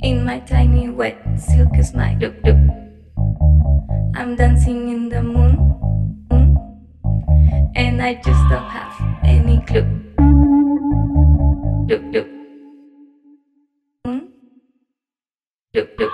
In my tiny wet silk is my look look. I'm dancing in the moon, moon, and I just don't have any clue. Look look. Moon. Look look.